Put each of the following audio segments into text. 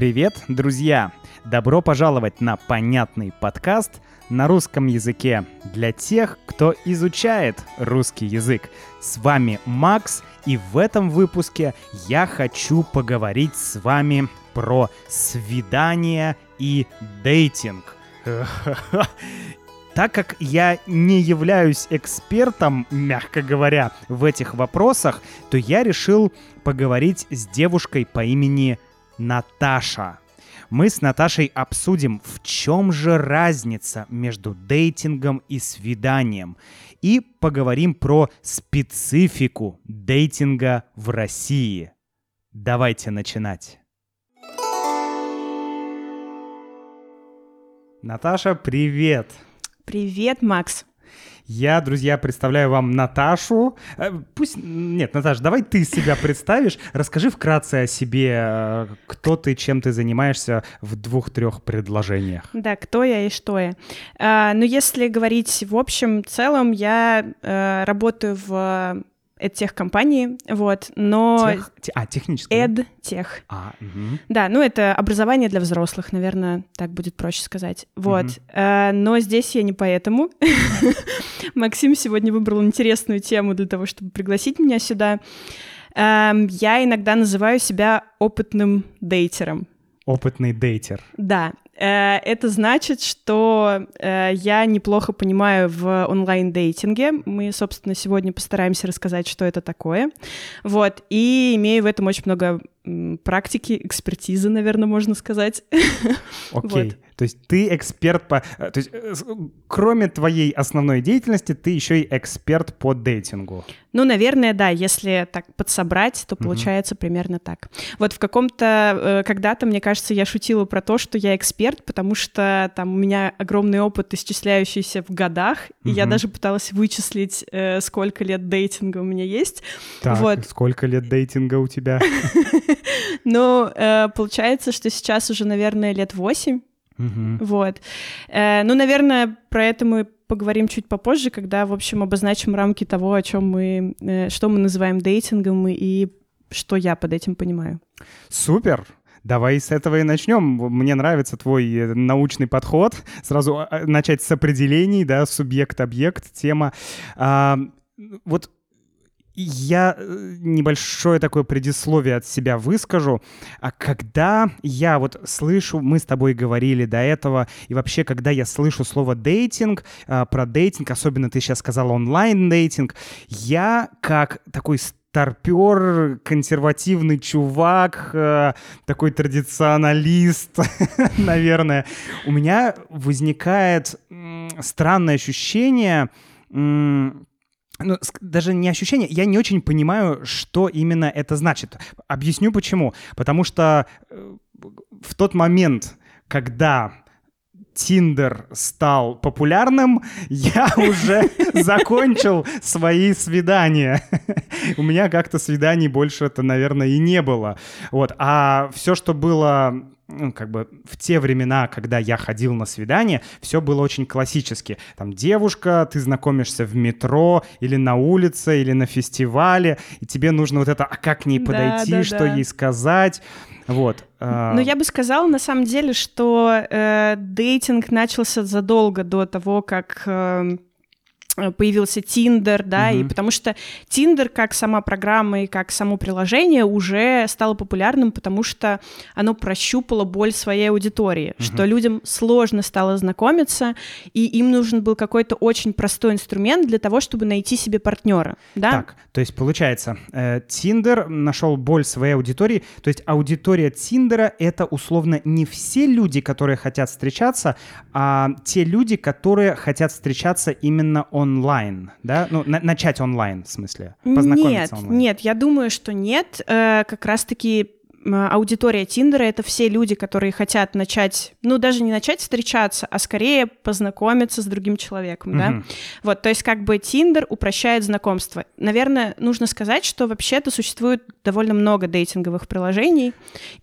Привет, друзья! Добро пожаловать на понятный подкаст на русском языке для тех, кто изучает русский язык. С вами Макс, и в этом выпуске я хочу поговорить с вами про свидание и дейтинг. Так как я не являюсь экспертом, мягко говоря, в этих вопросах, то я решил поговорить с девушкой по имени Наташа. Мы с Наташей обсудим, в чем же разница между дейтингом и свиданием. И поговорим про специфику дейтинга в России. Давайте начинать. Наташа, привет! Привет, Макс! Я, друзья, представляю вам Наташу. Э, пусть... Нет, Наташа, давай ты себя представишь. Расскажи вкратце о себе, э, кто ты, чем ты занимаешься в двух-трех предложениях. Да, кто я и что я. А, ну, если говорить в общем целом, я а, работаю в тех компании, вот, но... Тех? А, техническая? Эд-тех. А, угу. Да, ну это образование для взрослых, наверное, так будет проще сказать. Вот, угу. а, но здесь я не поэтому. Максим сегодня выбрал интересную тему для того, чтобы пригласить меня сюда. А, я иногда называю себя опытным дейтером. Опытный дейтер. Да, это значит, что э, я неплохо понимаю в онлайн-дейтинге. Мы, собственно, сегодня постараемся рассказать, что это такое. Вот. И имею в этом очень много практики, экспертизы, наверное, можно сказать. Окей. Okay. То есть ты эксперт по... Э, то есть э, кроме твоей основной деятельности, ты еще и эксперт по дейтингу. Ну, наверное, да. Если так подсобрать, то получается угу. примерно так. Вот в каком-то... Э, когда-то, мне кажется, я шутила про то, что я эксперт, потому что там у меня огромный опыт, исчисляющийся в годах, угу. и я даже пыталась вычислить, сколько лет дейтинга у меня есть. Так, вот. сколько лет дейтинга у тебя? Ну, получается, что сейчас уже, наверное, лет восемь. Угу. Вот. Э, ну, наверное, про это мы поговорим чуть попозже, когда, в общем, обозначим рамки того, о чем мы, э, что мы называем дейтингом и что я под этим понимаю. Супер! Давай с этого и начнем. Мне нравится твой научный подход. Сразу а, начать с определений, да, субъект-объект, тема. А, вот я э, небольшое такое предисловие от себя выскажу. А когда я вот слышу, мы с тобой говорили до этого, и вообще, когда я слышу слово дейтинг, а, про дейтинг, особенно ты сейчас сказал онлайн-дейтинг, я как такой старпер, консервативный чувак, э, такой традиционалист, наверное, у меня возникает странное ощущение, ну, даже не ощущение, я не очень понимаю, что именно это значит. Объясню почему. Потому что э, в тот момент, когда Тиндер стал популярным, я уже закончил свои свидания. У меня как-то свиданий больше это, наверное, и не было. Вот. А все, что было ну, как бы в те времена, когда я ходил на свидание, все было очень классически. Там девушка, ты знакомишься в метро или на улице, или на фестивале, и тебе нужно вот это, а как к ней подойти, да, да, что да. ей сказать. Вот. А. Но я бы сказала, на самом деле, что э, дейтинг начался задолго до того, как... Э, появился Тиндер, да, угу. и потому что Тиндер как сама программа и как само приложение уже стало популярным, потому что оно прощупало боль своей аудитории, угу. что людям сложно стало знакомиться, и им нужен был какой-то очень простой инструмент для того, чтобы найти себе партнера, да? Так, то есть получается, Тиндер э, нашел боль своей аудитории, то есть аудитория Тиндера — это условно не все люди, которые хотят встречаться, а те люди, которые хотят встречаться именно онлайн онлайн, да? Ну, на- начать онлайн, в смысле, познакомиться нет, онлайн. Нет, я думаю, что нет. Э, как раз-таки аудитория Тиндера — это все люди, которые хотят начать, ну, даже не начать встречаться, а скорее познакомиться с другим человеком, mm-hmm. да? Вот, то есть как бы Тиндер упрощает знакомство. Наверное, нужно сказать, что вообще-то существует довольно много дейтинговых приложений,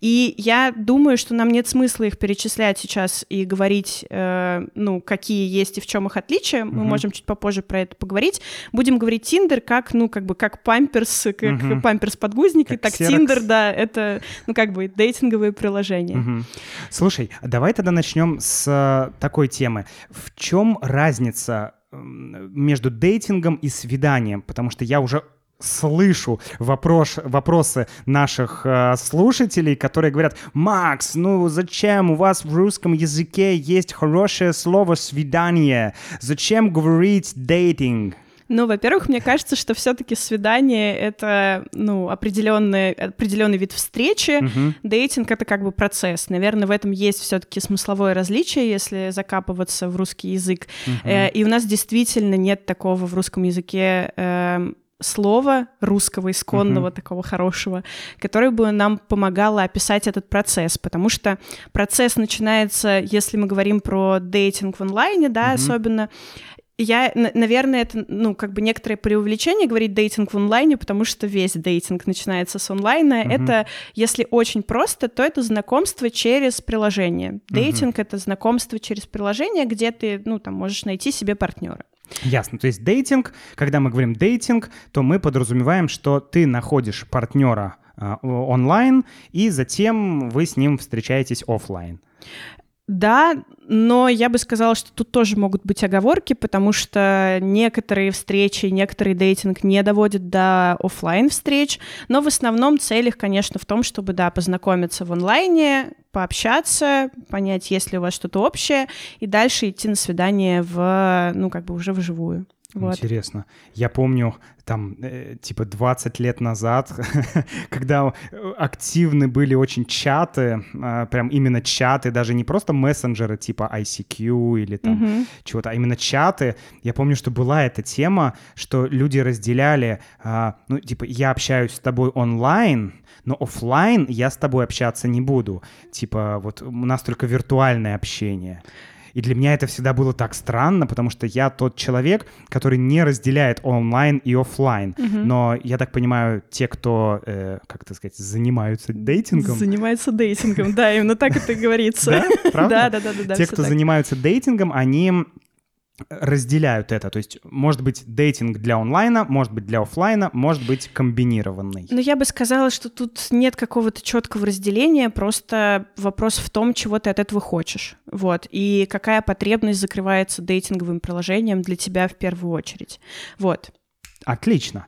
и я думаю, что нам нет смысла их перечислять сейчас и говорить, э, ну, какие есть и в чем их отличия. Мы mm-hmm. можем чуть попозже про это поговорить. Будем говорить Тиндер как, ну, как бы как памперс, как mm-hmm. памперс-подгузники, так Тиндер, да, это ну, как бы дейтинговые приложения. Угу. Слушай, давай тогда начнем с э, такой темы. В чем разница между дейтингом и свиданием? Потому что я уже слышу вопрос, вопросы наших э, слушателей, которые говорят, Макс, ну зачем у вас в русском языке есть хорошее слово «свидание»? Зачем говорить «дейтинг»? Ну, во-первых, мне кажется, что все-таки свидание это ну, определенный, определенный вид встречи. Uh-huh. Дейтинг это как бы процесс. Наверное, в этом есть все-таки смысловое различие, если закапываться в русский язык. Uh-huh. Э, и у нас действительно нет такого в русском языке. Э, слова русского исконного uh-huh. такого хорошего, которое бы нам помогало описать этот процесс, потому что процесс начинается, если мы говорим про дейтинг в онлайне, да, uh-huh. особенно я, наверное, это, ну, как бы некоторое преувеличение говорить дейтинг в онлайне, потому что весь дейтинг начинается с онлайна. Uh-huh. Это, если очень просто, то это знакомство через приложение. Дейтинг uh-huh. — это знакомство через приложение, где ты, ну, там, можешь найти себе партнера. Ясно. То есть дейтинг, когда мы говорим дейтинг, то мы подразумеваем, что ты находишь партнера э, онлайн, и затем вы с ним встречаетесь офлайн. Да, но я бы сказала, что тут тоже могут быть оговорки, потому что некоторые встречи, некоторый дейтинг не доводят до офлайн встреч, но в основном цель их, конечно, в том, чтобы, да, познакомиться в онлайне, пообщаться, понять, есть ли у вас что-то общее, и дальше идти на свидание в, ну, как бы уже вживую. Вот. Интересно. Я помню, там, э, типа, 20 лет назад, когда э, активны были очень чаты, э, прям именно чаты, даже не просто мессенджеры типа ICQ или там mm-hmm. чего-то, а именно чаты. Я помню, что была эта тема, что люди разделяли, э, ну, типа, я общаюсь с тобой онлайн, но офлайн я с тобой общаться не буду. Типа, вот у нас только виртуальное общение. И для меня это всегда было так странно, потому что я тот человек, который не разделяет онлайн и офлайн. Угу. Но я так понимаю, те, кто, э, как это сказать, занимаются дейтингом. Занимаются дейтингом, да, именно так это говорится. Да, правда? Да, да, да, да. Те, кто занимаются дейтингом, они разделяют это. То есть, может быть, дейтинг для онлайна, может быть, для офлайна, может быть, комбинированный. Ну, я бы сказала, что тут нет какого-то четкого разделения, просто вопрос в том, чего ты от этого хочешь. Вот. И какая потребность закрывается дейтинговым приложением для тебя в первую очередь. Вот. Отлично.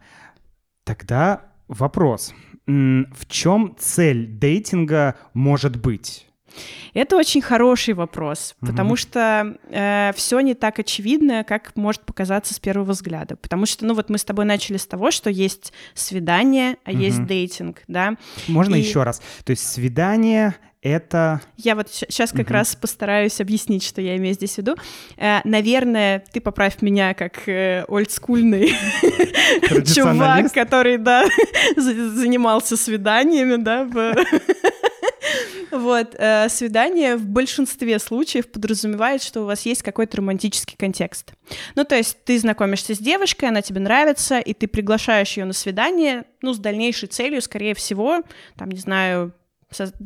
Тогда вопрос. В чем цель дейтинга может быть? Это очень хороший вопрос, угу. потому что э, все не так очевидно, как может показаться с первого взгляда. Потому что, ну вот мы с тобой начали с того, что есть свидание, а угу. есть дейтинг, да. Можно И... еще раз. То есть свидание это... Я вот сейчас как угу. раз постараюсь объяснить, что я имею здесь в виду. Э, наверное, ты поправь меня как э, олдскульный чувак, который, да, занимался свиданиями, да, в вот, э, свидание в большинстве случаев подразумевает, что у вас есть какой-то романтический контекст. Ну, то есть ты знакомишься с девушкой, она тебе нравится, и ты приглашаешь ее на свидание, ну, с дальнейшей целью, скорее всего, там, не знаю,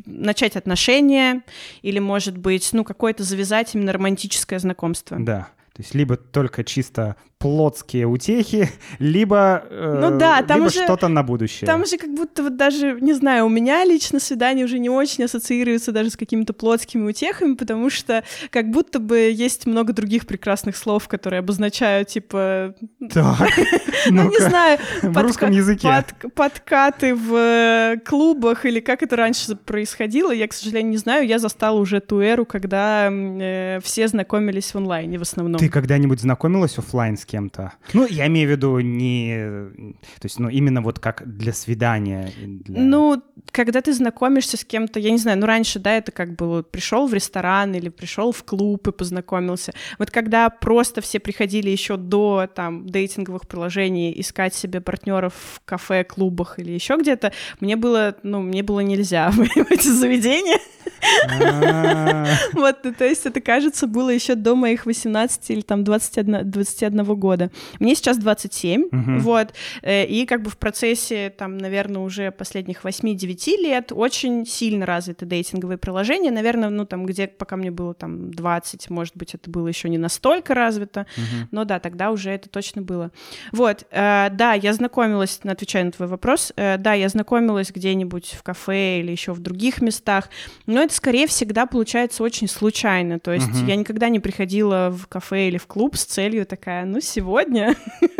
начать отношения или, может быть, ну, какое-то завязать именно романтическое знакомство. Да. То есть либо только чисто плотские утехи, либо, э, ну, да, там либо уже, что-то на будущее. Там же как будто вот даже, не знаю, у меня лично свидание уже не очень ассоциируется даже с какими-то плотскими утехами, потому что как будто бы есть много других прекрасных слов, которые обозначают, типа... Ну не знаю. В русском языке. Подкаты в э, клубах или как это раньше происходило, я, к сожалению, не знаю. Я застала уже ту эру, когда э, все знакомились в онлайне в основном. Ты когда-нибудь знакомилась офлайн с кем-то? Ну, я имею в виду не... То есть, ну, именно вот как для свидания. Для... Ну, когда ты знакомишься с кем-то, я не знаю, ну, раньше, да, это как было, пришел в ресторан или пришел в клуб и познакомился. Вот когда просто все приходили еще до, там, дейтинговых приложений искать себе партнеров в кафе, клубах или еще где-то, мне было, ну, мне было нельзя в эти заведения. А. Вот, то есть это, кажется, было еще до моих 18 или там 21, 21 года. Мне сейчас 27, вот, э, и как бы в процессе там, наверное, уже последних 8-9 9 лет очень сильно развиты дейтинговые приложения. Наверное, ну там, где пока мне было там 20, может быть, это было еще не настолько развито, но да, тогда уже это точно было. Вот, э, да, я знакомилась, отвечая на твой вопрос, э, да, я знакомилась где-нибудь в кафе или еще в других местах, но это скорее всегда получается очень случайно. То есть uh-huh. я никогда не приходила в кафе или в клуб с целью такая, ну сегодня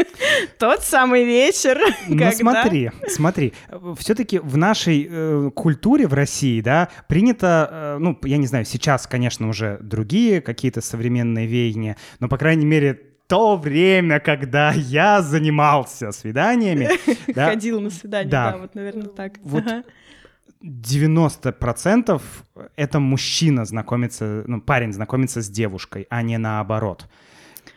тот самый вечер. Ну смотри, смотри, все-таки в нашей э, культуре в России, да, принято, э, ну, я не знаю, сейчас, конечно, уже другие какие-то современные веяния, но, по крайней мере, то время, когда я занимался свиданиями. Ходил на свидание, да, вот, наверное, так. Вот 90% это мужчина знакомится, ну, парень знакомится с девушкой, а не наоборот.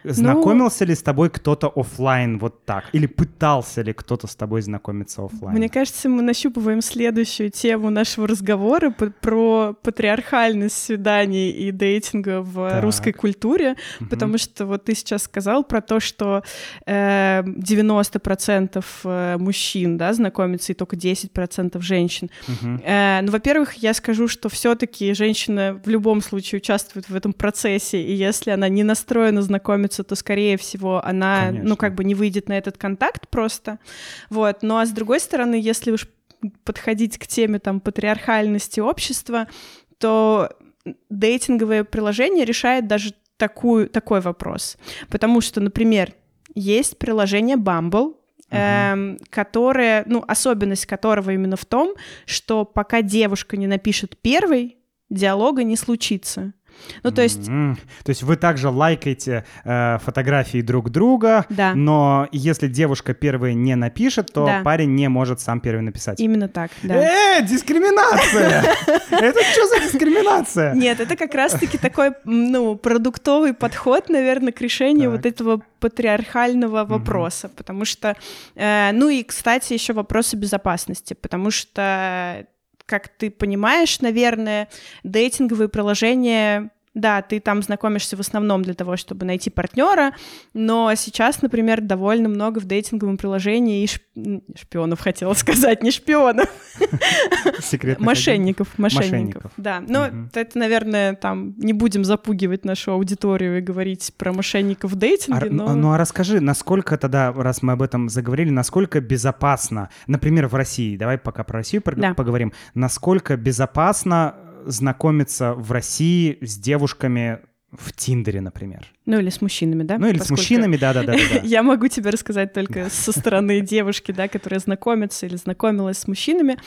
Ну, Знакомился ну, ли с тобой кто-то офлайн вот так? Или пытался ли кто-то с тобой знакомиться офлайн? Мне кажется, мы нащупываем следующую тему нашего разговора про патриархальность свиданий и дейтинга в так. русской культуре, угу. потому что вот ты сейчас сказал про то, что э, 90% э, мужчин да, знакомятся и только 10% женщин. Угу. Э, ну, во-первых, я скажу, что все-таки женщина в любом случае участвует в этом процессе, и если она не настроена знакомиться знакомиться, то, скорее всего, она, Конечно. ну, как бы не выйдет на этот контакт просто. Вот. Ну, а с другой стороны, если уж подходить к теме там патриархальности общества, то дейтинговое приложение решает даже такую, такой вопрос. Потому что, например, есть приложение Bumble, Uh-huh. которое, ну, особенность которого именно в том, что пока девушка не напишет первый, диалога не случится. Ну, то есть... Mm-hmm. То есть вы также лайкаете э, фотографии друг друга, да. но если девушка первая не напишет, то да. парень не может сам первый написать. Именно так, да. Э, дискриминация! Это что за дискриминация? Нет, это как раз-таки такой, ну, продуктовый подход, наверное, к решению вот этого патриархального вопроса, потому что, э, ну и, кстати, еще вопросы безопасности, потому что как ты понимаешь, наверное, дейтинговые приложения да, ты там знакомишься в основном для того, чтобы найти партнера, но сейчас, например, довольно много в дейтинговом приложении и шпионов, хотела сказать, не шпионов. Мошенников, мошенников. Да, но это, наверное, там не будем запугивать нашу аудиторию и говорить про мошенников в дейтинге, но... Ну а расскажи, насколько тогда, раз мы об этом заговорили, насколько безопасно, например, в России, давай пока про Россию поговорим, насколько безопасно знакомиться в России с девушками в Тиндере, например. Ну или с мужчинами, да? Ну или Поскольку... с мужчинами, да-да-да. Я могу тебе рассказать только со стороны девушки, да, которая знакомится или знакомилась с мужчинами.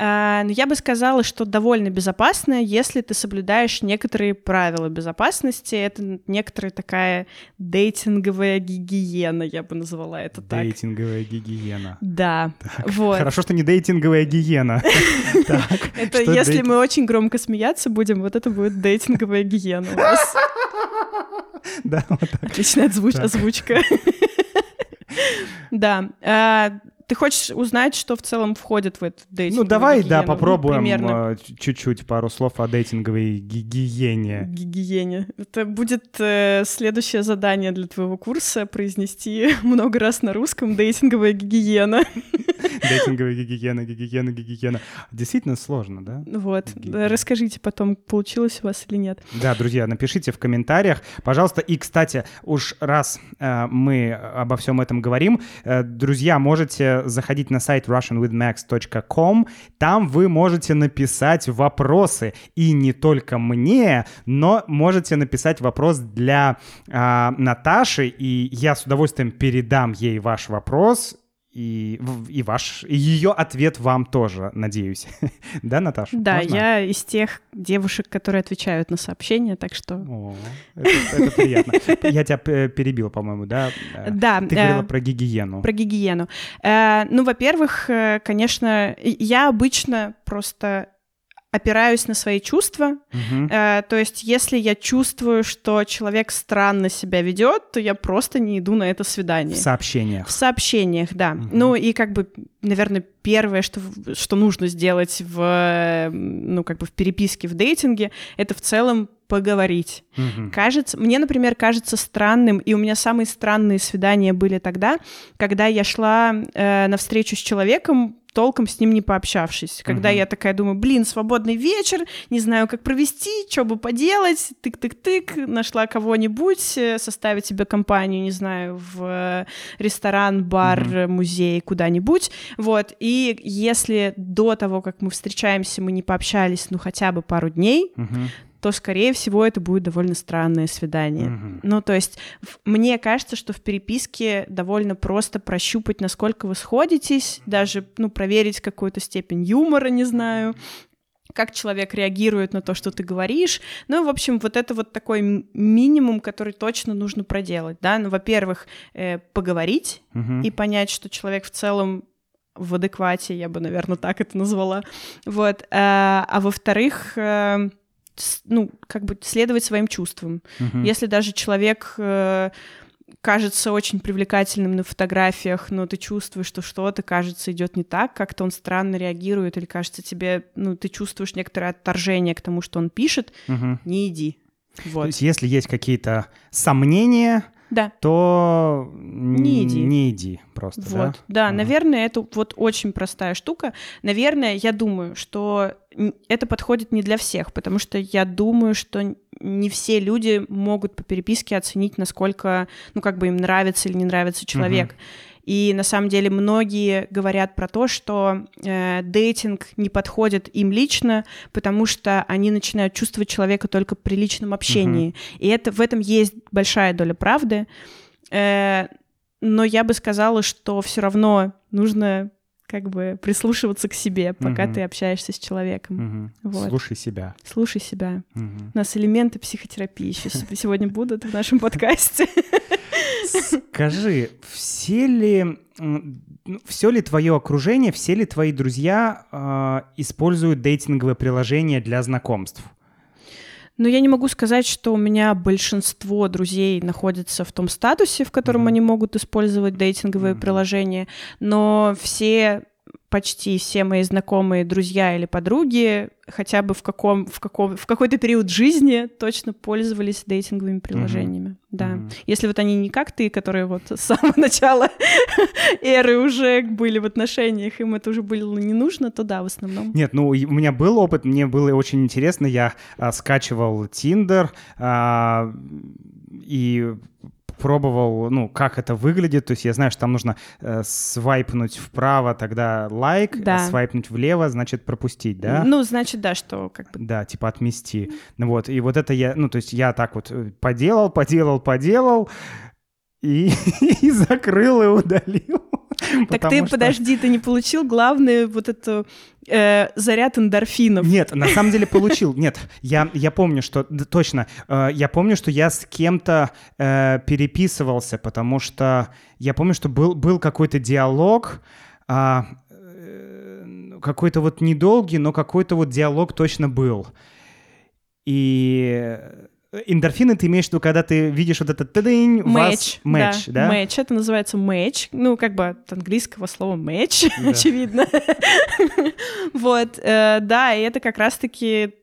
А, но я бы сказала, что довольно безопасно, если ты соблюдаешь некоторые правила безопасности. Это некоторая такая дейтинговая гигиена, я бы назвала это так. Дейтинговая гигиена. Да. Вот. Хорошо, что не дейтинговая гигиена. Это если мы очень громко смеяться будем, вот это будет дейтинговая гигиена у нас. Да, вот так. Отличная озвучка. Да. Ты хочешь узнать, что в целом входит в этот дейтинг? Ну, давай, гигиену? да, попробуем ну, чуть-чуть пару слов о дейтинговой гигиене. Гигиене. Это будет э, следующее задание для твоего курса — произнести много раз на русском «дейтинговая гигиена». Дейтинговая гигиена, гигиена, гигиена. Действительно сложно, да? Вот. Гигиена. Расскажите потом, получилось у вас или нет. Да, друзья, напишите в комментариях, пожалуйста. И, кстати, уж раз э, мы обо всем этом говорим, э, друзья, можете заходить на сайт russianwithmax.com. Там вы можете написать вопросы. И не только мне, но можете написать вопрос для э, Наташи, и я с удовольствием передам ей ваш вопрос и, и ваш, и ее ответ вам тоже, надеюсь. да, Наташа? Да, Можно? я из тех девушек, которые отвечают на сообщения, так что... О, это, это приятно. Я тебя перебил, по-моему, да? Да. Ты говорила э, про гигиену. Про гигиену. Э, ну, во-первых, э, конечно, я обычно просто опираюсь на свои чувства. Угу. Э, то есть, если я чувствую, что человек странно себя ведет, то я просто не иду на это свидание. В сообщениях. В сообщениях, да. Угу. Ну и как бы, наверное, первое, что, что нужно сделать в, ну, как бы в переписке, в дейтинге, это в целом поговорить. Угу. Кажется, мне, например, кажется странным, и у меня самые странные свидания были тогда, когда я шла э, на встречу с человеком, толком с ним не пообщавшись. Когда Мгм. я такая думаю, блин, свободный вечер, не знаю, как провести, что бы поделать, тык-тык-тык, нашла кого-нибудь, э, составить себе компанию, не знаю, в э, ресторан, бар, э, музей, куда-нибудь. Вот, и если до того, как мы встречаемся, мы не пообщались, ну, хотя бы пару дней, Мгм. То, скорее всего, это будет довольно странное свидание. Мгм. Ну, то есть, в- мне кажется, что в переписке довольно просто прощупать, насколько вы сходитесь, даже, ну, проверить какую-то степень юмора, не знаю, как человек реагирует на то, что ты говоришь. Ну, в общем, вот это вот такой минимум, который точно нужно проделать, да. Ну, во-первых, э, поговорить Мгм. и понять, что человек в целом в адеквате, я бы, наверное, так это назвала. Вот. А, а во-вторых, э, ну, как бы следовать своим чувствам. Мгм. Если даже человек э, кажется очень привлекательным на фотографиях, но ты чувствуешь, что что-то, кажется, идет не так, как-то он странно реагирует, или кажется тебе, ну, ты чувствуешь некоторое отторжение к тому, что он пишет, Мгм. не иди. То Вот. есть, если есть какие-то сомнения, Да. то Не иди. Не иди просто, да? Вот, да, Ага. наверное, это вот очень простая штука. Наверное, я думаю, что это подходит не для всех, потому что я думаю, что не все люди могут по переписке оценить, насколько, ну, как бы им нравится или не нравится человек. И на самом деле многие говорят про то, что э, дейтинг не подходит им лично, потому что они начинают чувствовать человека только при личном общении. И это, в этом есть большая доля правды. Э, но я бы сказала, что все равно нужно как бы прислушиваться к себе, пока Мгм. ты общаешься с человеком. Мгм. Вот. Слушай себя. Слушай себя. Мгм. У нас элементы психотерапии еще сегодня будут в нашем подкасте. Скажи, все ли, все ли твое окружение, все ли твои друзья э, используют дейтинговые приложения для знакомств? Но я не могу сказать, что у меня большинство друзей находится в том статусе, в котором Мгм. они могут использовать дейтинговые Мгм. приложения, но все почти все мои знакомые друзья или подруги хотя бы в каком в каком в какой-то период жизни точно пользовались дейтинговыми приложениями. Да. Мгм. Если вот они не как ты, которые вот с самого начала эры уже были в отношениях, им это уже было не нужно, то да, в основном. Нет, ну у меня был опыт, мне было очень интересно. Я а, скачивал Tinder а, и пробовал, ну, как это выглядит. То есть я знаю, что там нужно э, свайпнуть вправо, тогда лайк, Да. а свайпнуть влево, значит пропустить, да? Ну, значит, да, что как бы Да, типа отмести. Ну вот, и вот это я, ну, то есть я так вот э, поделал, поделал, поделал, и, и закрыл и удалил. Так ты, подожди, ты не получил главное вот это э, заряд эндорфинов. Нет, на самом деле получил. Нет, я, я помню, что... да, точно, э, я помню, что я с кем-то э, переписывался, потому что я помню, что был, был какой-то диалог, а, э, какой-то вот недолгий, но какой-то вот диалог точно был. И эндорфины ты имеешь в виду, когда ты видишь вот этот тыдынь, Match, match, да? Матч, это называется матч. Ну, как бы от английского слова матч, Да. очевидно. Вот, э, да, и это как раз-таки...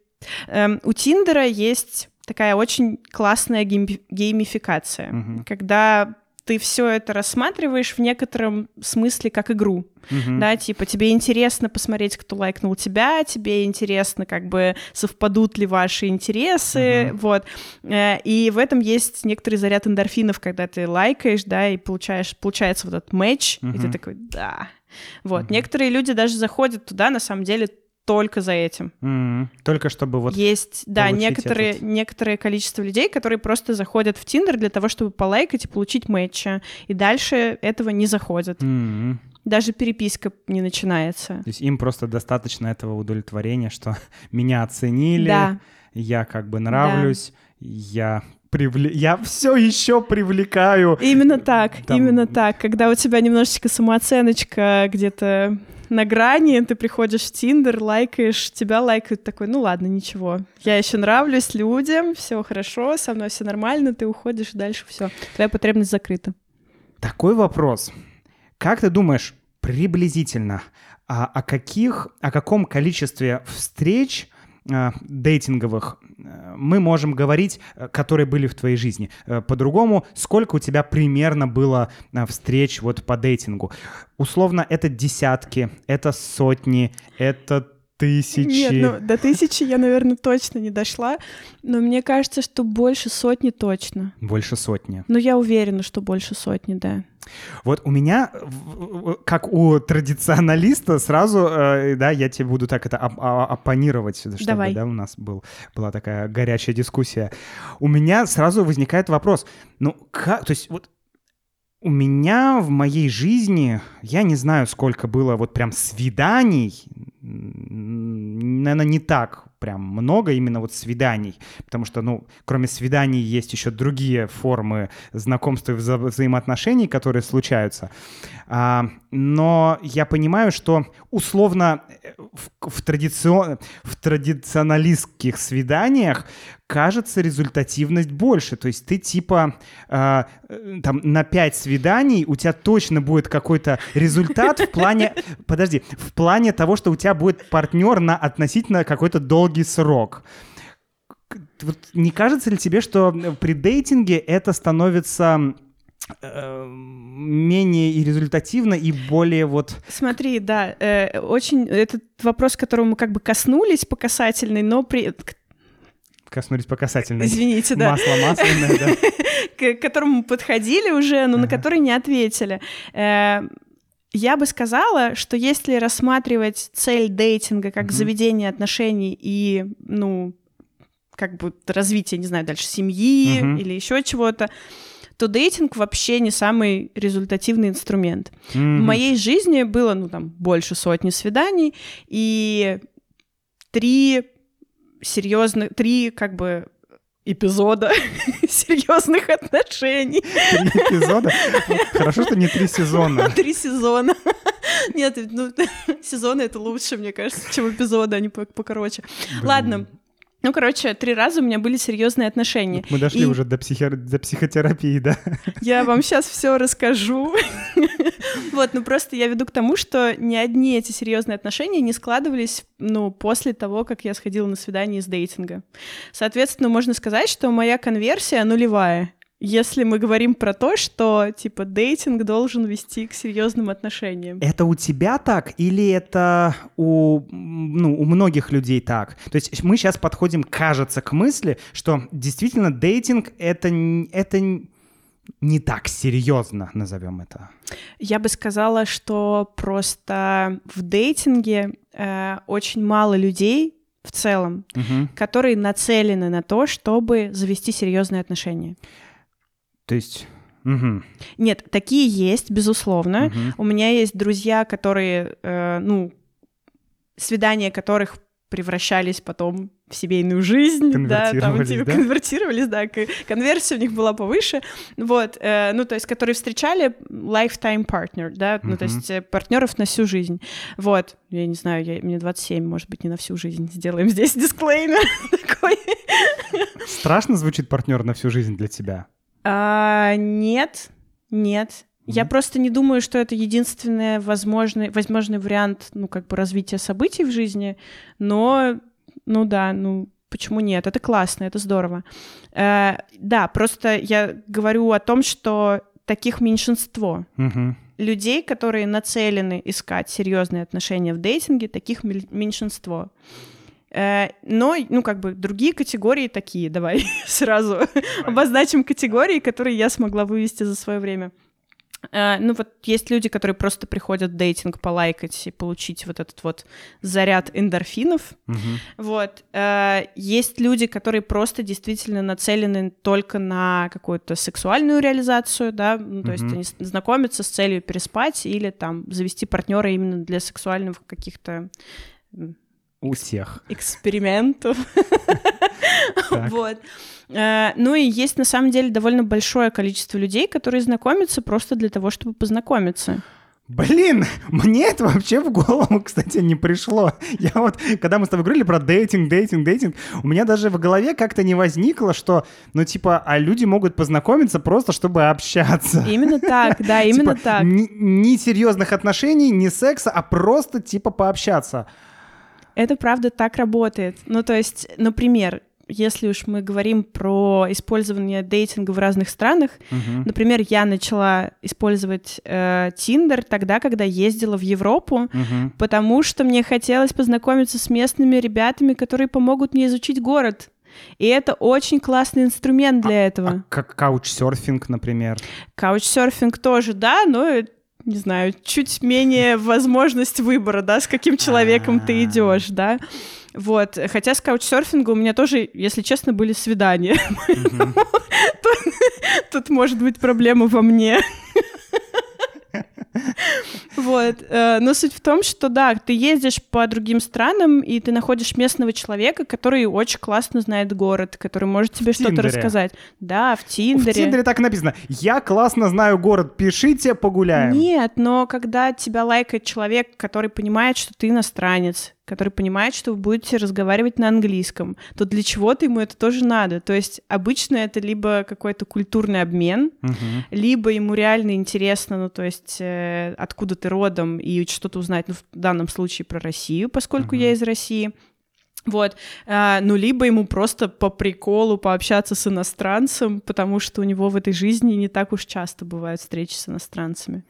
эм, У Тиндера есть такая очень классная гейми- геймификация, Мгм. когда ты все это рассматриваешь в некотором смысле как игру. Мгм. Да, типа тебе интересно посмотреть, кто лайкнул тебя, тебе интересно, как бы совпадут ли ваши интересы, Мгм. вот. Э, И в этом есть некоторый заряд эндорфинов, когда ты лайкаешь, да, и получаешь, получается вот этот матч, и ты такой, да. Вот. Мгм. Некоторые люди даже заходят туда, на самом деле, только за этим. М, Только чтобы вот... Есть, да, некоторые, этот- некоторое количество людей, которые просто заходят в Тиндер для того, чтобы полайкать и получить матча, и дальше этого не заходят. М, Даже переписка не начинается. То есть им просто достаточно этого удовлетворения, что меня оценили, Да, я как бы нравлюсь, я привле... я все еще привлекаю. именно так, Там- именно так. Когда у тебя немножечко самооценочка где-то на грани, ты приходишь в Тиндер, лайкаешь, тебя лайкают такой, ну ладно, ничего. Я еще нравлюсь людям, все хорошо, со мной все нормально, ты уходишь, дальше все. Твоя потребность закрыта. Такой вопрос. Как ты думаешь, приблизительно, а, о каких, о каком количестве встреч а, дейтинговых мы можем говорить, э, которые были в твоей жизни. Э, по-другому, сколько у тебя примерно было встреч вот по дейтингу? Условно, это десятки, это сотни, это тысячи. Нет, ну до тысячи я, наверное, точно не дошла, но мне кажется, что больше сотни точно. Больше сотни. Ну, я уверена, что больше сотни, да. Вот у меня, как у традиционалиста, сразу, э, да, я тебе буду так это оппонировать, чтобы, Давай. да, у нас был, была такая горячая дискуссия. У меня сразу возникает вопрос, ну, как, то есть вот у меня в моей жизни, я не знаю, сколько было вот прям свиданий, наверное, не так прям много именно вот свиданий, потому что, ну, кроме свиданий есть еще другие формы знакомства и вза взаимоотношений, которые случаются. А, но я понимаю, что условно э, в, в, традицион, в традиционалистских свиданиях кажется результативность больше. То есть ты типа э, там на пять свиданий у тебя точно будет какой-то результат в плане, подожди, в плане того, что у тебя будет партнер на относительно какой-то долгий срок. Вот не кажется ли тебе, что при дейтинге это становится э, менее и результативно, и более вот... Смотри, да, э, очень... Этот вопрос, которого мы как бы коснулись по касательной, но при коснулись по касательной. Извините, да. Масло масляное, да. К которому подходили уже, но на который не ответили. Э, я бы сказала, что если рассматривать цель дейтинга как заведение отношений и, ну, как бы развитие, не знаю, дальше семьи или еще чего-то, то дейтинг вообще не самый результативный инструмент. Mm-hmm. В моей жизни было, ну, там, больше сотни свиданий, и три серьезных, три как бы эпизода серьезных отношений. Три эпизода? Хорошо, что не три сезона. Три сезона. Нет, ну, сезоны — это лучше, мне кажется, чем эпизоды, они покороче. Ладно, ну, короче, три раза у меня были серьезные отношения. Мы дошли и... уже до, психи... до психотерапии, да? Я вам сейчас все расскажу. Вот, ну просто я веду к тому, что ни одни эти серьезные отношения не складывались, ну, после того, как я сходила на свидание из дейтинга. Соответственно, можно сказать, что моя конверсия нулевая если мы говорим про то, что типа дейтинг должен вести к серьезным отношениям. Это у тебя так или это у, ну, у многих людей так? То есть мы сейчас подходим, кажется, к мысли, что действительно дейтинг это, это не так серьезно, назовем это. Я бы сказала, что просто в дейтинге э, очень мало людей в целом, угу. которые нацелены на то, чтобы завести серьезные отношения. То есть... Угу. Нет, такие есть, безусловно. Угу. У меня есть друзья, которые, э, ну, свидания которых превращались потом в семейную жизнь, да, там типа да? конвертировались, да, конверсия у них была повыше, вот, э, ну то есть, которые встречали lifetime partner, да, uh-huh. ну то есть э, партнеров на всю жизнь, вот, я не знаю, я, мне 27, может быть, не на всю жизнь, сделаем здесь дисклеймер такой. Страшно звучит партнер на всю жизнь для тебя? А, нет, нет. Mm-hmm. Я просто не думаю, что это единственный возможный, возможный вариант, ну, как бы развития событий в жизни, но, ну да, ну, почему нет? Это классно, это здорово. Э, да, просто я говорю о том, что таких меньшинство. Mm-hmm. Людей, которые нацелены искать серьезные отношения в дейтинге, таких меньшинство. Э, но, ну, как бы другие категории такие, давай сразу обозначим категории, которые я смогла вывести за свое время. Uh, ну вот есть люди, которые просто приходят в дейтинг полайкать и получить вот этот вот заряд эндорфинов. Вот. Uh, есть люди, которые просто действительно нацелены только на какую-то сексуальную реализацию, да, ну, то есть они знакомятся с целью переспать или там завести партнера именно для сексуальных каких-то у всех. Экспериментов. Вот. Э, ну и есть на самом деле довольно большое количество людей, которые знакомятся просто для того, чтобы познакомиться. Блин, мне это вообще в голову, кстати, не пришло. Я вот, когда мы с тобой говорили про дейтинг, дейтинг, дейтинг, у меня даже в голове как-то не возникло, что, ну, типа, а люди могут познакомиться просто, чтобы общаться. Именно так, да, именно типа, так. Ни серьезных отношений, ни секса, а просто, типа, пообщаться. Это правда так работает. Ну, то есть, например, если уж мы говорим про использование дейтинга в разных странах, Мгм. например, я начала использовать э, Tinder тогда, когда ездила в Европу, Мгм. потому что мне хотелось познакомиться с местными ребятами, которые помогут мне изучить город. И это очень классный инструмент для этого. А как каучсерфинг, например. Каучсерфинг тоже, да, но не знаю, чуть менее возможность выбора, да, с каким человеком ты А. идешь, да. Вот. Хотя с каучсерфинга у меня тоже, если честно, были свидания. Тут может быть проблема во мне. Вот. э, Но суть в том, что да, ты ездишь по другим странам, и ты находишь местного человека, который очень классно знает город, который может тебе что-то Тиндере. рассказать. Да, в В Тиндере. Тиндере так написано. Я классно знаю город, пишите, погуляем. Нет, но когда тебя лайкает человек, который понимает, что ты иностранец, который понимает, что вы будете разговаривать на английском, то для чего-то ему это тоже надо. То есть обычно это либо какой-то культурный обмен, Мгм. либо ему реально интересно, ну, то есть э, откуда ты родом и что-то узнать, ну, в данном случае про Россию, поскольку я из России. Вот, А, ну, либо ему просто по приколу пообщаться с иностранцем, потому что у него в этой жизни не так уж часто бывают встречи с иностранцами.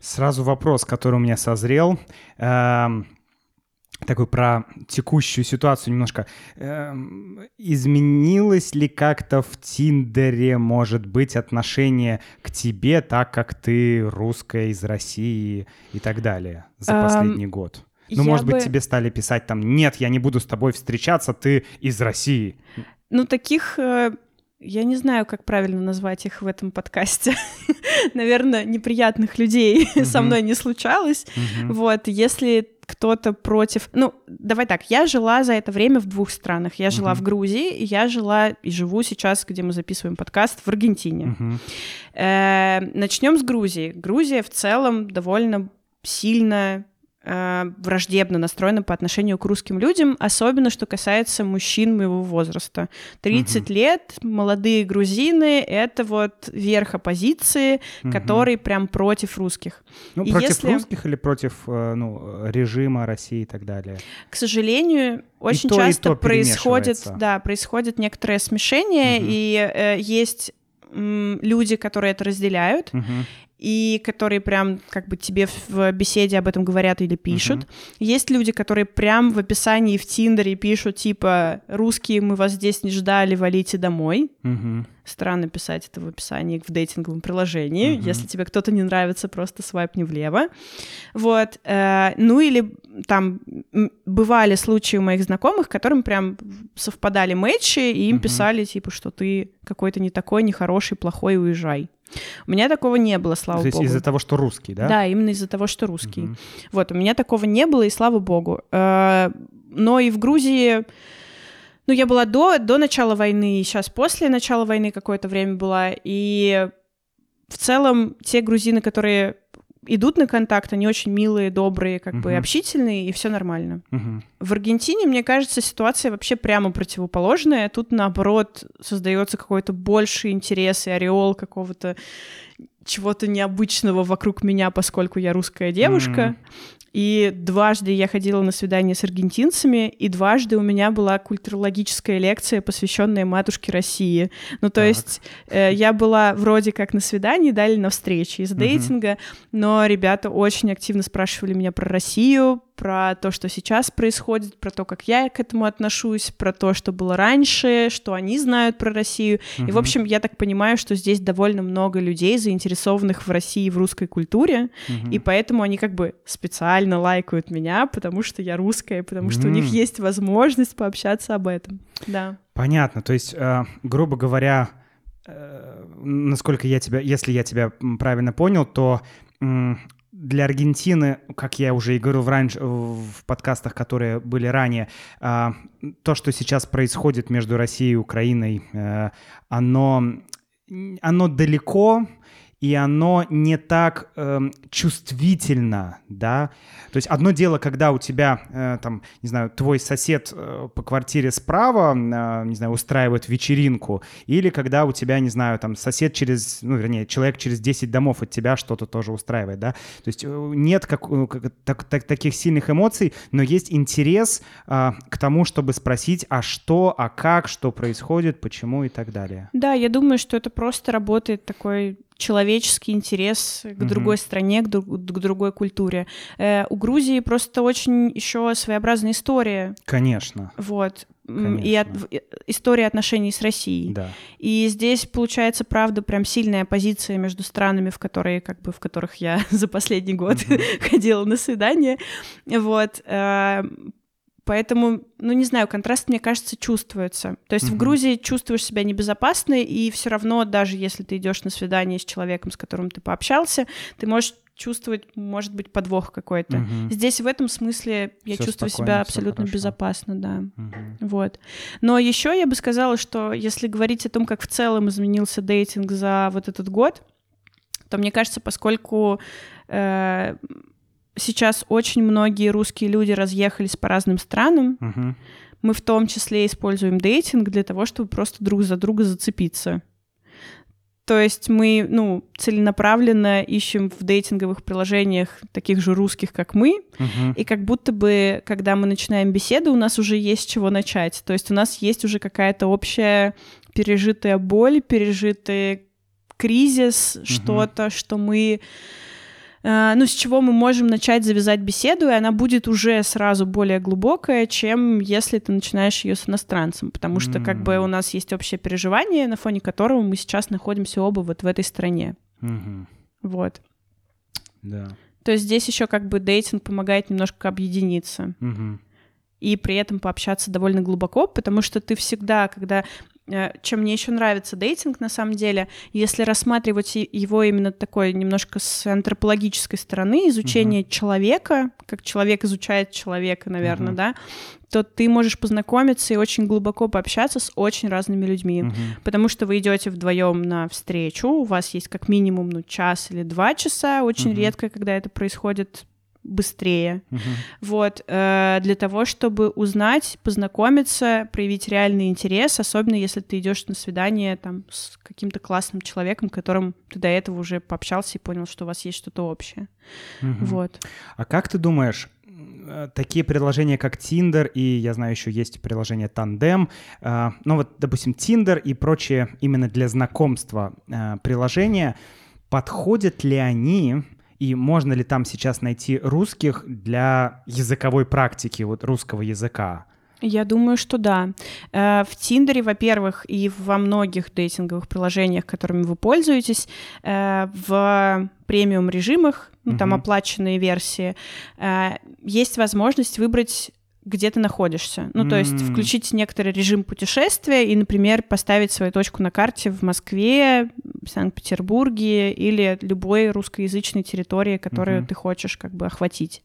Сразу вопрос, который у меня созрел. Эм, такой про текущую ситуацию немножко. Эм, изменилось ли как-то в Тиндере, может быть, отношение к тебе, так как ты русская из России и так далее за Эм, последний год? Ну, может быть, бы- тебе стали писать там, нет, я не буду с тобой встречаться, ты из России. Ну, таких, э, я не знаю, как правильно назвать их в этом подкасте. Наверное, неприятных людей со Мгм. мной не случалось. Мгм. Вот, если кто-то против... Ну, давай так, я жила за это время в двух странах. Я жила Мгм. в Грузии, и я жила и живу сейчас, где мы записываем подкаст, в Аргентине. Мгм. Начнем с Грузии. Грузия в целом довольно сильно э, враждебно настроена по отношению к русским людям, особенно что касается мужчин моего возраста. 30 лет, молодые грузины — это вот верх оппозиции, Мгм. который прям против русских. Ну, и против если- русских или против э, ну, режима России и так далее? К сожалению, очень и часто то происходит, да, происходит некоторое смешение, Мгм. и э, есть люди, которые это разделяют, Мгм. И которые прям как бы тебе в- беседе об этом говорят или пишут. Есть люди, которые прям в описании в Тиндере пишут типа «Русские, мы вас здесь не ждали, валите домой». Мгм. Странно писать это в описании в дейтинговом приложении. Мгм. Если тебе кто-то не нравится, просто свайпни влево. Вот. э, ну или там бывали случаи у моих знакомых, которым прям совпадали матчи, и им Мгм. писали, типа, что ты какой-то не такой, нехороший, плохой, уезжай. У меня такого не было, слава То есть богу. из-за того, что русский, да? Да, именно из-за того, что русский. Мгм. Вот, у меня такого не было, и слава богу. Э, Но и в Грузии... Ну, я была до, до начала войны, и сейчас после начала войны какое-то время была. И в целом те грузины, которые идут на контакт, они очень милые, добрые, как бы Мгм. общительные, и все нормально. Мгм. В Аргентине, мне кажется, ситуация вообще прямо противоположная. Тут, наоборот, создается какой-то больший интерес и ореол какого-то чего-то необычного вокруг меня, поскольку я русская девушка. М. И дважды я ходила на свидание с аргентинцами, и дважды у меня была культурологическая лекция, посвященная матушке России. Ну, то Так. есть э, я была вроде как на свидании, дали на встрече из Мгм. дейтинга, но ребята очень активно спрашивали меня про Россию, про то, что сейчас происходит, про то, как я к этому отношусь, про то, что было раньше, что они знают про Россию. И, в общем, я так понимаю, что здесь довольно много людей, заинтересованных в России, в русской культуре, Мгм. и поэтому они как бы специально лайкают меня, потому что я русская, потому что у них есть возможность пообщаться об этом. Да. Понятно. То есть, э, грубо говоря, э, насколько я тебя, если я тебя правильно понял, то для Аргентины, как я уже и говорил в, раньше, в подкастах, которые были ранее, а, то, что сейчас происходит между Россией и Украиной, э, оно, оно далеко, и оно не так э, чувствительно, да. То есть одно дело, когда у тебя, э, там, не знаю, твой сосед э, по квартире справа, э, не знаю, устраивает вечеринку, или когда у тебя, не знаю, там, сосед через, ну, вернее, человек через 10 домов от тебя что-то тоже устраивает, да. То есть э, нет как, э, как, так, так, таких сильных эмоций, но есть интерес э, к тому, чтобы спросить, а что, а как, что происходит, почему и так далее. Да, я думаю, что это просто работает такой человеческий интерес к mm-hmm. другой стране, к, друг, к другой культуре. Э, у Грузии просто очень еще своеобразная история. Конечно. Вот. Конечно. И от, история отношений с Россией. Да. И здесь получается, правда, прям сильная позиция между странами, в которые, как бы, в которых я за последний год mm-hmm. ходила на свидание. Вот. Э, Поэтому, ну не знаю, контраст, мне кажется, чувствуется. То есть mm-hmm. в Грузии чувствуешь себя небезопасно, и все равно, даже если ты идешь на свидание с человеком, с которым ты пообщался, ты можешь чувствовать, может быть, подвох какой-то. Mm-hmm. Здесь в этом смысле я всё чувствую себя абсолютно безопасно, да. Mm-hmm. Вот. Но еще я бы сказала, что если говорить о том, как в целом изменился дейтинг за вот этот год, то мне кажется, поскольку э, сейчас очень многие русские люди разъехались по разным странам. Угу. Мы в том числе используем дейтинг для того, чтобы просто друг за друга зацепиться. То есть мы, ну, целенаправленно ищем в дейтинговых приложениях таких же русских, как мы, uh и как будто бы, когда мы начинаем беседу, у нас уже есть с чего начать. То есть у нас есть уже какая-то общая пережитая боль, пережитый кризис, uh что-то, что мы ну, с чего мы можем начать завязать беседу, и она будет уже сразу более глубокая, чем если ты начинаешь ее с иностранцем, потому что как бы у нас есть общее переживание, на фоне которого мы сейчас находимся оба вот в этой стране. Вот. Да. То есть здесь еще как бы дейтинг помогает немножко объединиться. И при этом пообщаться довольно глубоко, потому что ты всегда, когда Э, чем мне еще нравится дейтинг, на самом деле, если рассматривать его именно такой немножко с антропологической стороны, изучение uh-huh. человека, как человек изучает человека, наверное, uh-huh. да, то ты можешь познакомиться и очень глубоко пообщаться с очень разными людьми, uh-huh. потому что вы идете вдвоем на встречу, у вас есть как минимум ну час или два часа, очень uh-huh. редко, когда это происходит быстрее. Uh-huh. Вот, э, для того, чтобы узнать, познакомиться, проявить реальный интерес, особенно если ты идешь на свидание там с каким-то классным человеком, которым ты до этого уже пообщался и понял, что у вас есть что-то общее. Uh-huh. Вот. А как ты думаешь, э, такие приложения, как Tinder, и я знаю, еще есть приложение Tandem, э, ну вот, допустим, Tinder и прочие именно для знакомства э, приложения, подходят ли они и можно ли там сейчас найти русских для языковой практики, вот русского языка? Я думаю, что да. Э, в Тиндере, во-первых, и во многих дейтинговых приложениях, которыми вы пользуетесь, э, в премиум режимах, ну, там оплаченные версии, э, есть возможность выбрать где ты находишься. Ну, то есть включить некоторый режим путешествия и, например, поставить свою точку на карте в Москве, Санкт-Петербурге или любой русскоязычной территории, которую mm-hmm. ты хочешь как бы охватить.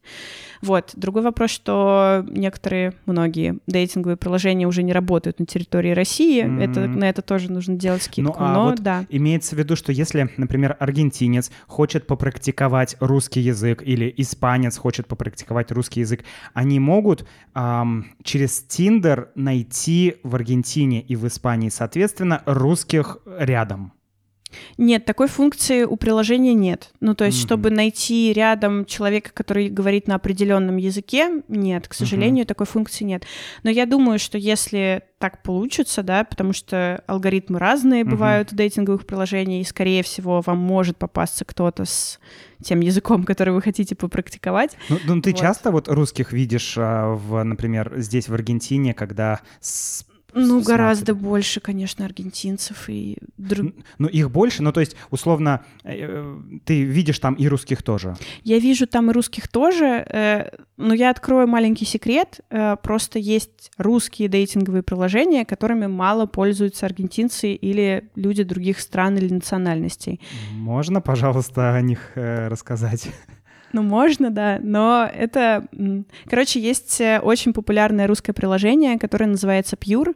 Вот. Другой вопрос, что некоторые, многие дейтинговые приложения уже не работают на территории России. Mm-hmm. Это, на это тоже нужно делать скидку. Ну, а Но, вот да. Имеется в виду, что если, например, аргентинец хочет попрактиковать русский язык или испанец хочет попрактиковать русский язык, они могут эм, через Tinder найти в Аргентине и в Испании, соответственно, русских рядом. Нет, такой функции у приложения нет. Ну, то есть, mm-hmm. чтобы найти рядом человека, который говорит на определенном языке, нет, к сожалению, mm-hmm. такой функции нет. Но я думаю, что если так получится, да, потому что алгоритмы разные mm-hmm. бывают в дейтинговых приложениях, и, скорее всего, вам может попасться кто-то с тем языком, который вы хотите попрактиковать. Ну, ну ты вот. часто вот русских видишь, а, в, например, здесь в Аргентине, когда с ну, гораздо больше, конечно, аргентинцев и друг... Ну, их больше, ну, то есть, условно, э, ты видишь там и русских тоже? Я вижу там и русских тоже, э, но я открою маленький секрет. Э, просто есть русские дейтинговые приложения, которыми мало пользуются аргентинцы или люди других стран или национальностей. Можно, пожалуйста, о них рассказать? Ну, можно, да, но это... Короче, есть э, очень популярное русское приложение, которое называется Pure. Pure?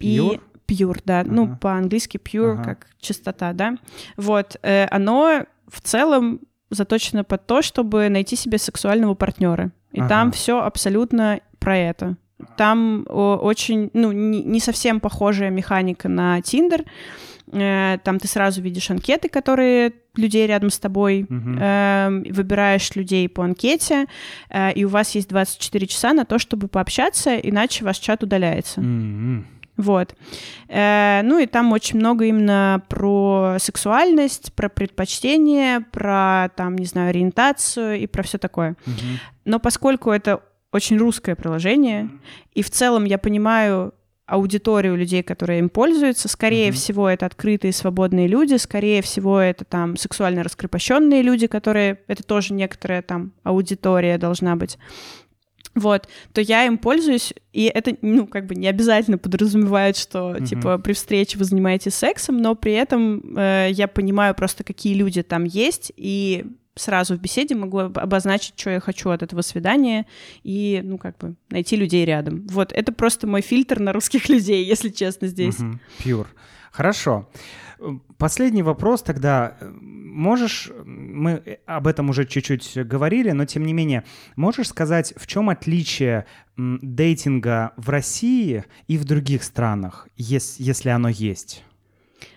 И Pure, да, ну, Ага. по-английски pure, Ага. как чистота, да. Вот, э, оно в целом заточено под то, чтобы найти себе сексуального партнера. И Ага. там все абсолютно про это. Там очень, ну, не, не совсем похожая механика на Tinder. Э, там ты сразу видишь анкеты, которые людей рядом с тобой, Мгм. эм, выбираешь людей по анкете, э, и у вас есть 24 часа на то, чтобы пообщаться, иначе ваш чат удаляется. М-м. Вот. Э, ну и там очень много именно про сексуальность, про предпочтение, про, там, не знаю, ориентацию и про все такое. Мгм. Но поскольку это очень русское приложение, и в целом я понимаю аудиторию людей, которые им пользуются, скорее Мгм. всего, это открытые свободные люди, скорее всего, это там сексуально раскрепощенные люди, которые... Это тоже некоторая там аудитория должна быть. Вот, то я им пользуюсь, и это, ну, как бы не обязательно подразумевает, что, Мгм. типа, при встрече вы занимаетесь сексом, но при этом э, я понимаю просто, какие люди там есть, и сразу в беседе могу об- обозначить, что я хочу от этого свидания, и, ну, как бы, найти людей рядом. Вот, это просто мой фильтр на русских людей, если честно, здесь. Мгм. Pure. Хорошо. Последний вопрос тогда. Можешь, мы об этом уже чуть-чуть говорили, но тем не менее, можешь сказать, в чем отличие дейтинга в России и в других странах, ес- если оно есть?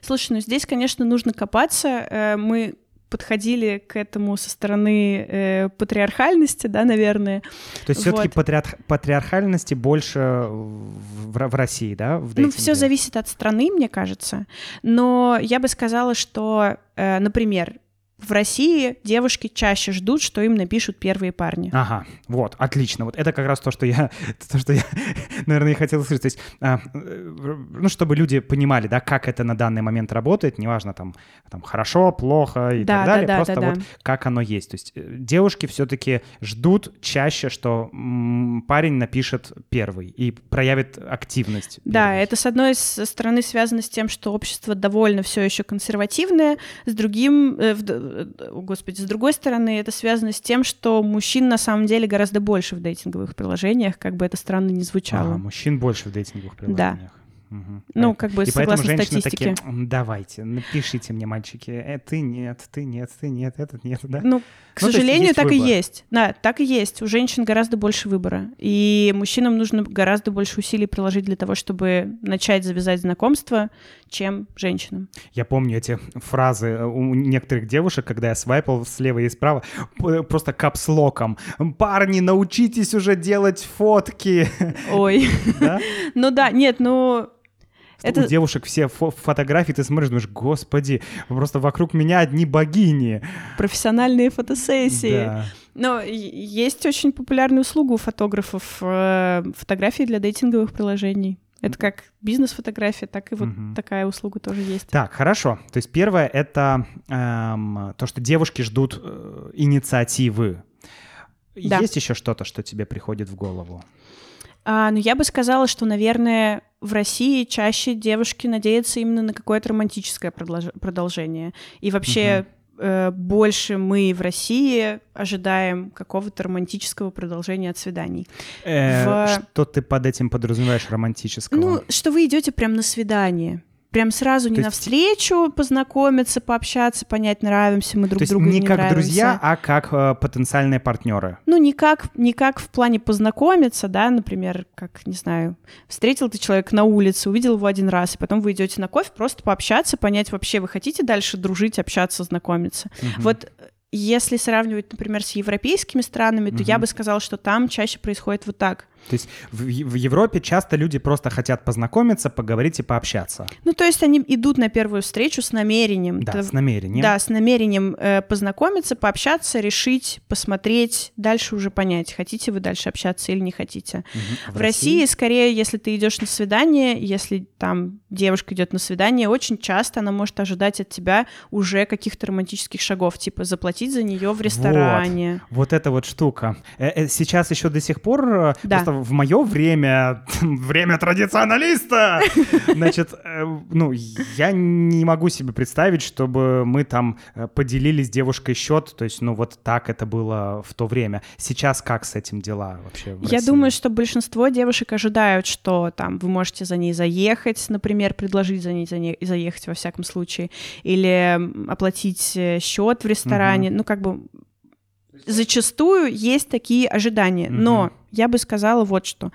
Слушай, ну здесь, конечно, нужно копаться. Э, Мы подходили к этому со стороны э, патриархальности, да, наверное. То есть все-таки Вот. патриархальности больше в, в России, да, в Ну, все зависит от страны, мне кажется. Но я бы сказала, что, э, например, в России девушки чаще ждут, что им напишут первые парни. Ага, вот, отлично. Вот это как раз то, что я, то, что я, наверное, и хотел услышать. То есть, а, э, ну, чтобы люди понимали, да, как это на данный момент работает, неважно, там, там хорошо, плохо и Да, так да, далее, да, просто да, вот да. как оно есть. То есть э, девушки все-таки ждут чаще, что м, парень напишет первый и проявит активность. Да, первый. это с одной стороны связано с тем, что общество довольно все еще консервативное, с другим, э, о, господи, с другой стороны это связано с тем, что мужчин на самом деле гораздо больше в дейтинговых приложениях, как бы это странно ни звучало. Ага, мужчин больше в дейтинговых приложениях. Мгм. Ну, Поэтому- как бы И поэтому согласно женщины статистике. такие, «М, давайте, напишите мне, мальчики, э, ты нет, ты нет, ты нет, этот нет, да? Ну, к Ну, сожалению, так и выбор. есть. Да, так и есть. У женщин гораздо больше выбора. И мужчинам нужно гораздо больше усилий приложить для того, чтобы начать завязать знакомство, чем женщинам. Я помню эти фразы э, у некоторых девушек, когда я свайпал слева и справа, просто капслоком. Парни, научитесь уже делать фотки. Ой. Да? Ну да, нет, ну... У Это, девушек все фо- фотографии, ты смотришь, думаешь, господи, просто вокруг меня одни богини. профессиональные фотосессии. Да. Но есть очень популярная услуга у фотографов э, фотографии для дейтинговых приложений. Это как бизнес-фотография, так и вот Мгм. такая услуга тоже есть. Так, хорошо. То есть первое — это эм, то, что девушки ждут э, инициативы. Да. Есть еще что-то, что тебе приходит в голову? А, ну, я бы сказала, что, наверное, в России чаще девушки надеются именно на какое-то романтическое продолж- продолжение. И вообще э, больше мы в России ожидаем какого-то романтического продолжения от свиданий. Э, В- Что ты под этим подразумеваешь романтического? Ну, что вы идете прям на свидание. Прям сразу не То на есть- встречу познакомиться, пообщаться, понять, нравимся мы друг То другу не не как нравимся. друзья, а как э, потенциальные партнеры. Ну, не как, не как в плане познакомиться, да, например, как, не знаю, встретил ты человека на улице, увидел его один раз, и потом вы идете на кофе, просто пообщаться, понять, вообще вы хотите дальше дружить, общаться, знакомиться. Мгм. Вот э, если сравнивать, например, с европейскими странами, то я Мгм. бы сказала, что там чаще происходит вот так. То есть в, в Европе часто люди просто хотят познакомиться, поговорить и пообщаться. Ну, то есть они идут на первую встречу с намерением. Да, Это- с намерением. Да, с намерением э, познакомиться, пообщаться, решить, посмотреть, дальше уже понять, хотите вы дальше общаться или не хотите. Мгм. В, России, скорее, если ты идешь на свидание, если там девушка идет на свидание, очень часто она может ожидать от тебя уже каких-то романтических шагов, типа заплатить за нее в ресторане. Вот эта вот штука. Э, э, Сейчас еще до сих пор, э, Да. Просто в мое время, время традиционалиста, значит, э, ну, я не могу себе представить, чтобы мы там э, поделили с девушкой счет, то есть, ну, вот так это было в то время. Сейчас как с этим дела вообще Я думаю, что большинство девушек ожидают, что там вы можете за ней заехать, например, предложить за ней, за ней заехать во всяком случае, или оплатить э, счет в ресторане. Ну, как бы зачастую есть такие ожидания. Но я бы сказала вот что.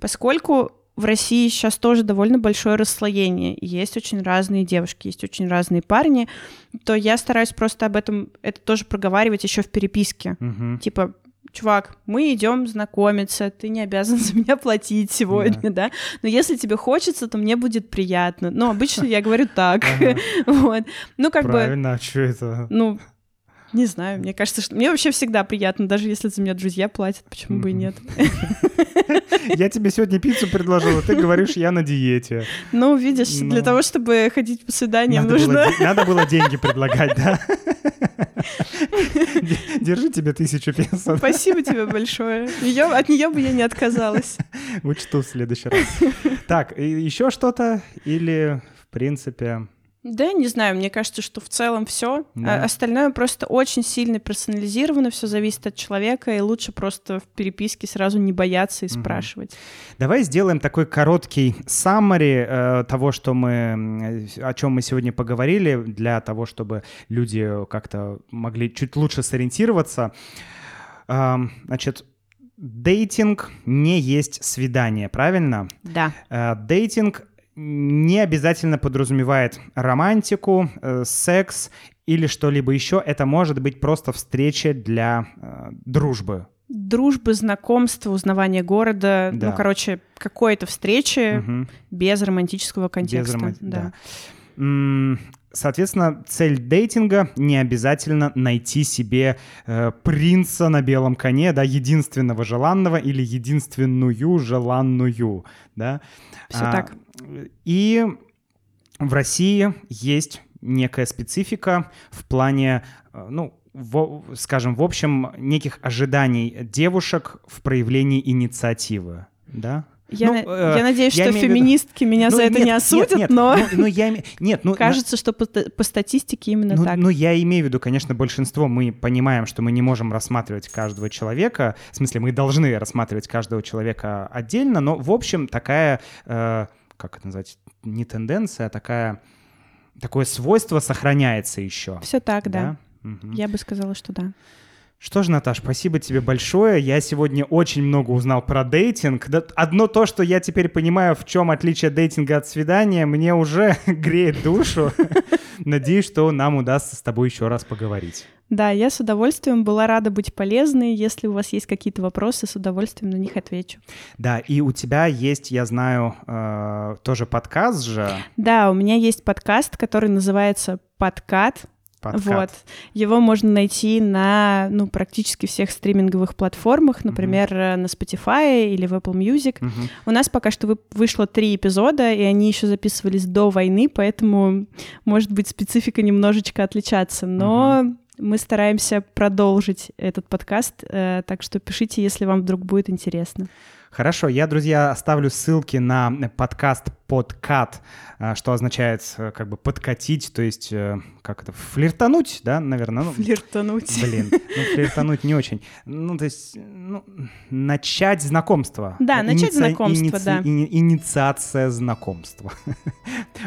Поскольку в России сейчас тоже довольно большое расслоение, есть очень разные девушки, есть очень разные парни, то я стараюсь просто об этом это тоже проговаривать еще в переписке. Мгм. Типа, чувак, мы идем знакомиться, ты не обязан за меня платить сегодня, да. Но если тебе хочется, то мне будет приятно. Но обычно я говорю так. Вот. Ну, как бы, Правильно, а что это? ну, не знаю, мне кажется, что мне вообще всегда приятно, даже если за меня друзья платят, почему бы и нет. Я тебе сегодня пиццу предложила, ты говоришь, я на диете. Ну, видишь, для Ну. того, чтобы ходить по свиданиям, Надо нужно... надо было деньги предлагать, да? Держи тебе тысячу песо. Спасибо тебе большое. Её- от нее бы я не отказалась. Учту в следующий раз. Так, еще что-то? Или, в принципе... Да, не знаю, мне кажется, что в целом все. Да. остальное просто очень сильно персонализировано, все зависит от человека, и лучше просто в переписке сразу не бояться и Мгм. спрашивать. Давай сделаем такой короткий summary э, того, что мы, м, о чем мы сегодня поговорили, для того, чтобы люди как-то могли чуть лучше сориентироваться. Ам, Значит, дейтинг не есть свидание, правильно? Да. Э, Дейтинг не обязательно подразумевает романтику, э, секс или что-либо еще. Это может быть просто встреча для э, дружбы. Дружбы, знакомства, узнавание города, Да. ну, короче, какой-то встречи Мгм. без романтического контекста. Без роман- да. да. Соответственно, цель дейтинга не обязательно найти себе э, принца на белом коне, да, единственного желанного или единственную желанную, да. Всё А, так. И в России есть некая специфика в плане, э, ну, во- скажем, в общем, неких ожиданий девушек в проявлении инициативы, да? Я, Ну, на- э, я надеюсь, я что в виду- феминистки меня Ну, за это нет, не нет, осудят, нет, но ну, ну, я нет, ну, кажется, что по, по статистике именно ну, так. ну, я имею в виду, конечно, большинство. Мы понимаем, что мы не можем рассматривать каждого человека. В смысле, мы должны рассматривать каждого человека отдельно, но, в общем, такая, э, как это назвать, не тенденция, а такая, такое свойство сохраняется еще. Все так, да. Мгм. Я бы сказала, что да. Что ж, Наташ, спасибо тебе большое. Я сегодня очень много узнал про дейтинг. Одно то, что я теперь понимаю, в чем отличие дейтинга от свидания, мне уже греет душу. Надеюсь, что нам удастся с тобой еще раз поговорить. Да, я с удовольствием была рада быть полезной. Если у вас есть какие-то вопросы, с удовольствием на них отвечу. Да, и у тебя есть, я знаю, э, тоже подкаст же. Да, у меня есть подкаст, который называется «Подкат». Подкат. Вот. Его можно найти на, ну, практически всех стриминговых платформах, например, э, на Spotify или в Apple Music. Мгм. У нас пока что вы- вышло три эпизода, и они еще записывались до войны, поэтому, может быть, специфика немножечко отличаться. Но мы стараемся продолжить этот подкаст, э, так что пишите, если вам вдруг будет интересно. Хорошо, я, друзья, оставлю ссылки на подкаст подкат, э, что означает э, как бы подкатить, то есть э, как это, флиртануть, да, наверное? Ну, Флиртануть. Блин, ну флиртануть не очень. Ну, то есть, ну, начать знакомство. Да, начать знакомство, иници- да. ини- инициация знакомства.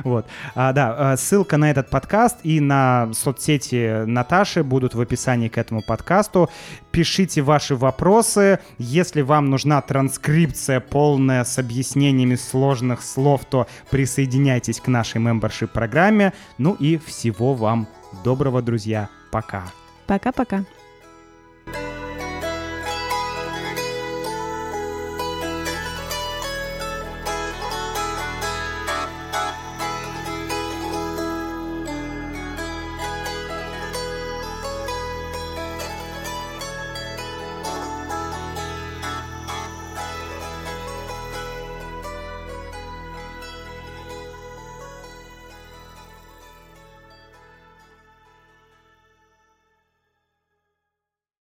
Вот. А, да, ссылка на этот подкаст и на соцсети Наташи будут в описании к этому подкасту. Пишите ваши вопросы. Если вам нужна транскрипция полная с объяснениями сложных слов, что присоединяйтесь к нашей мембершип-программе. Ну и всего вам доброго, друзья. Пока. Пока-пока. thank you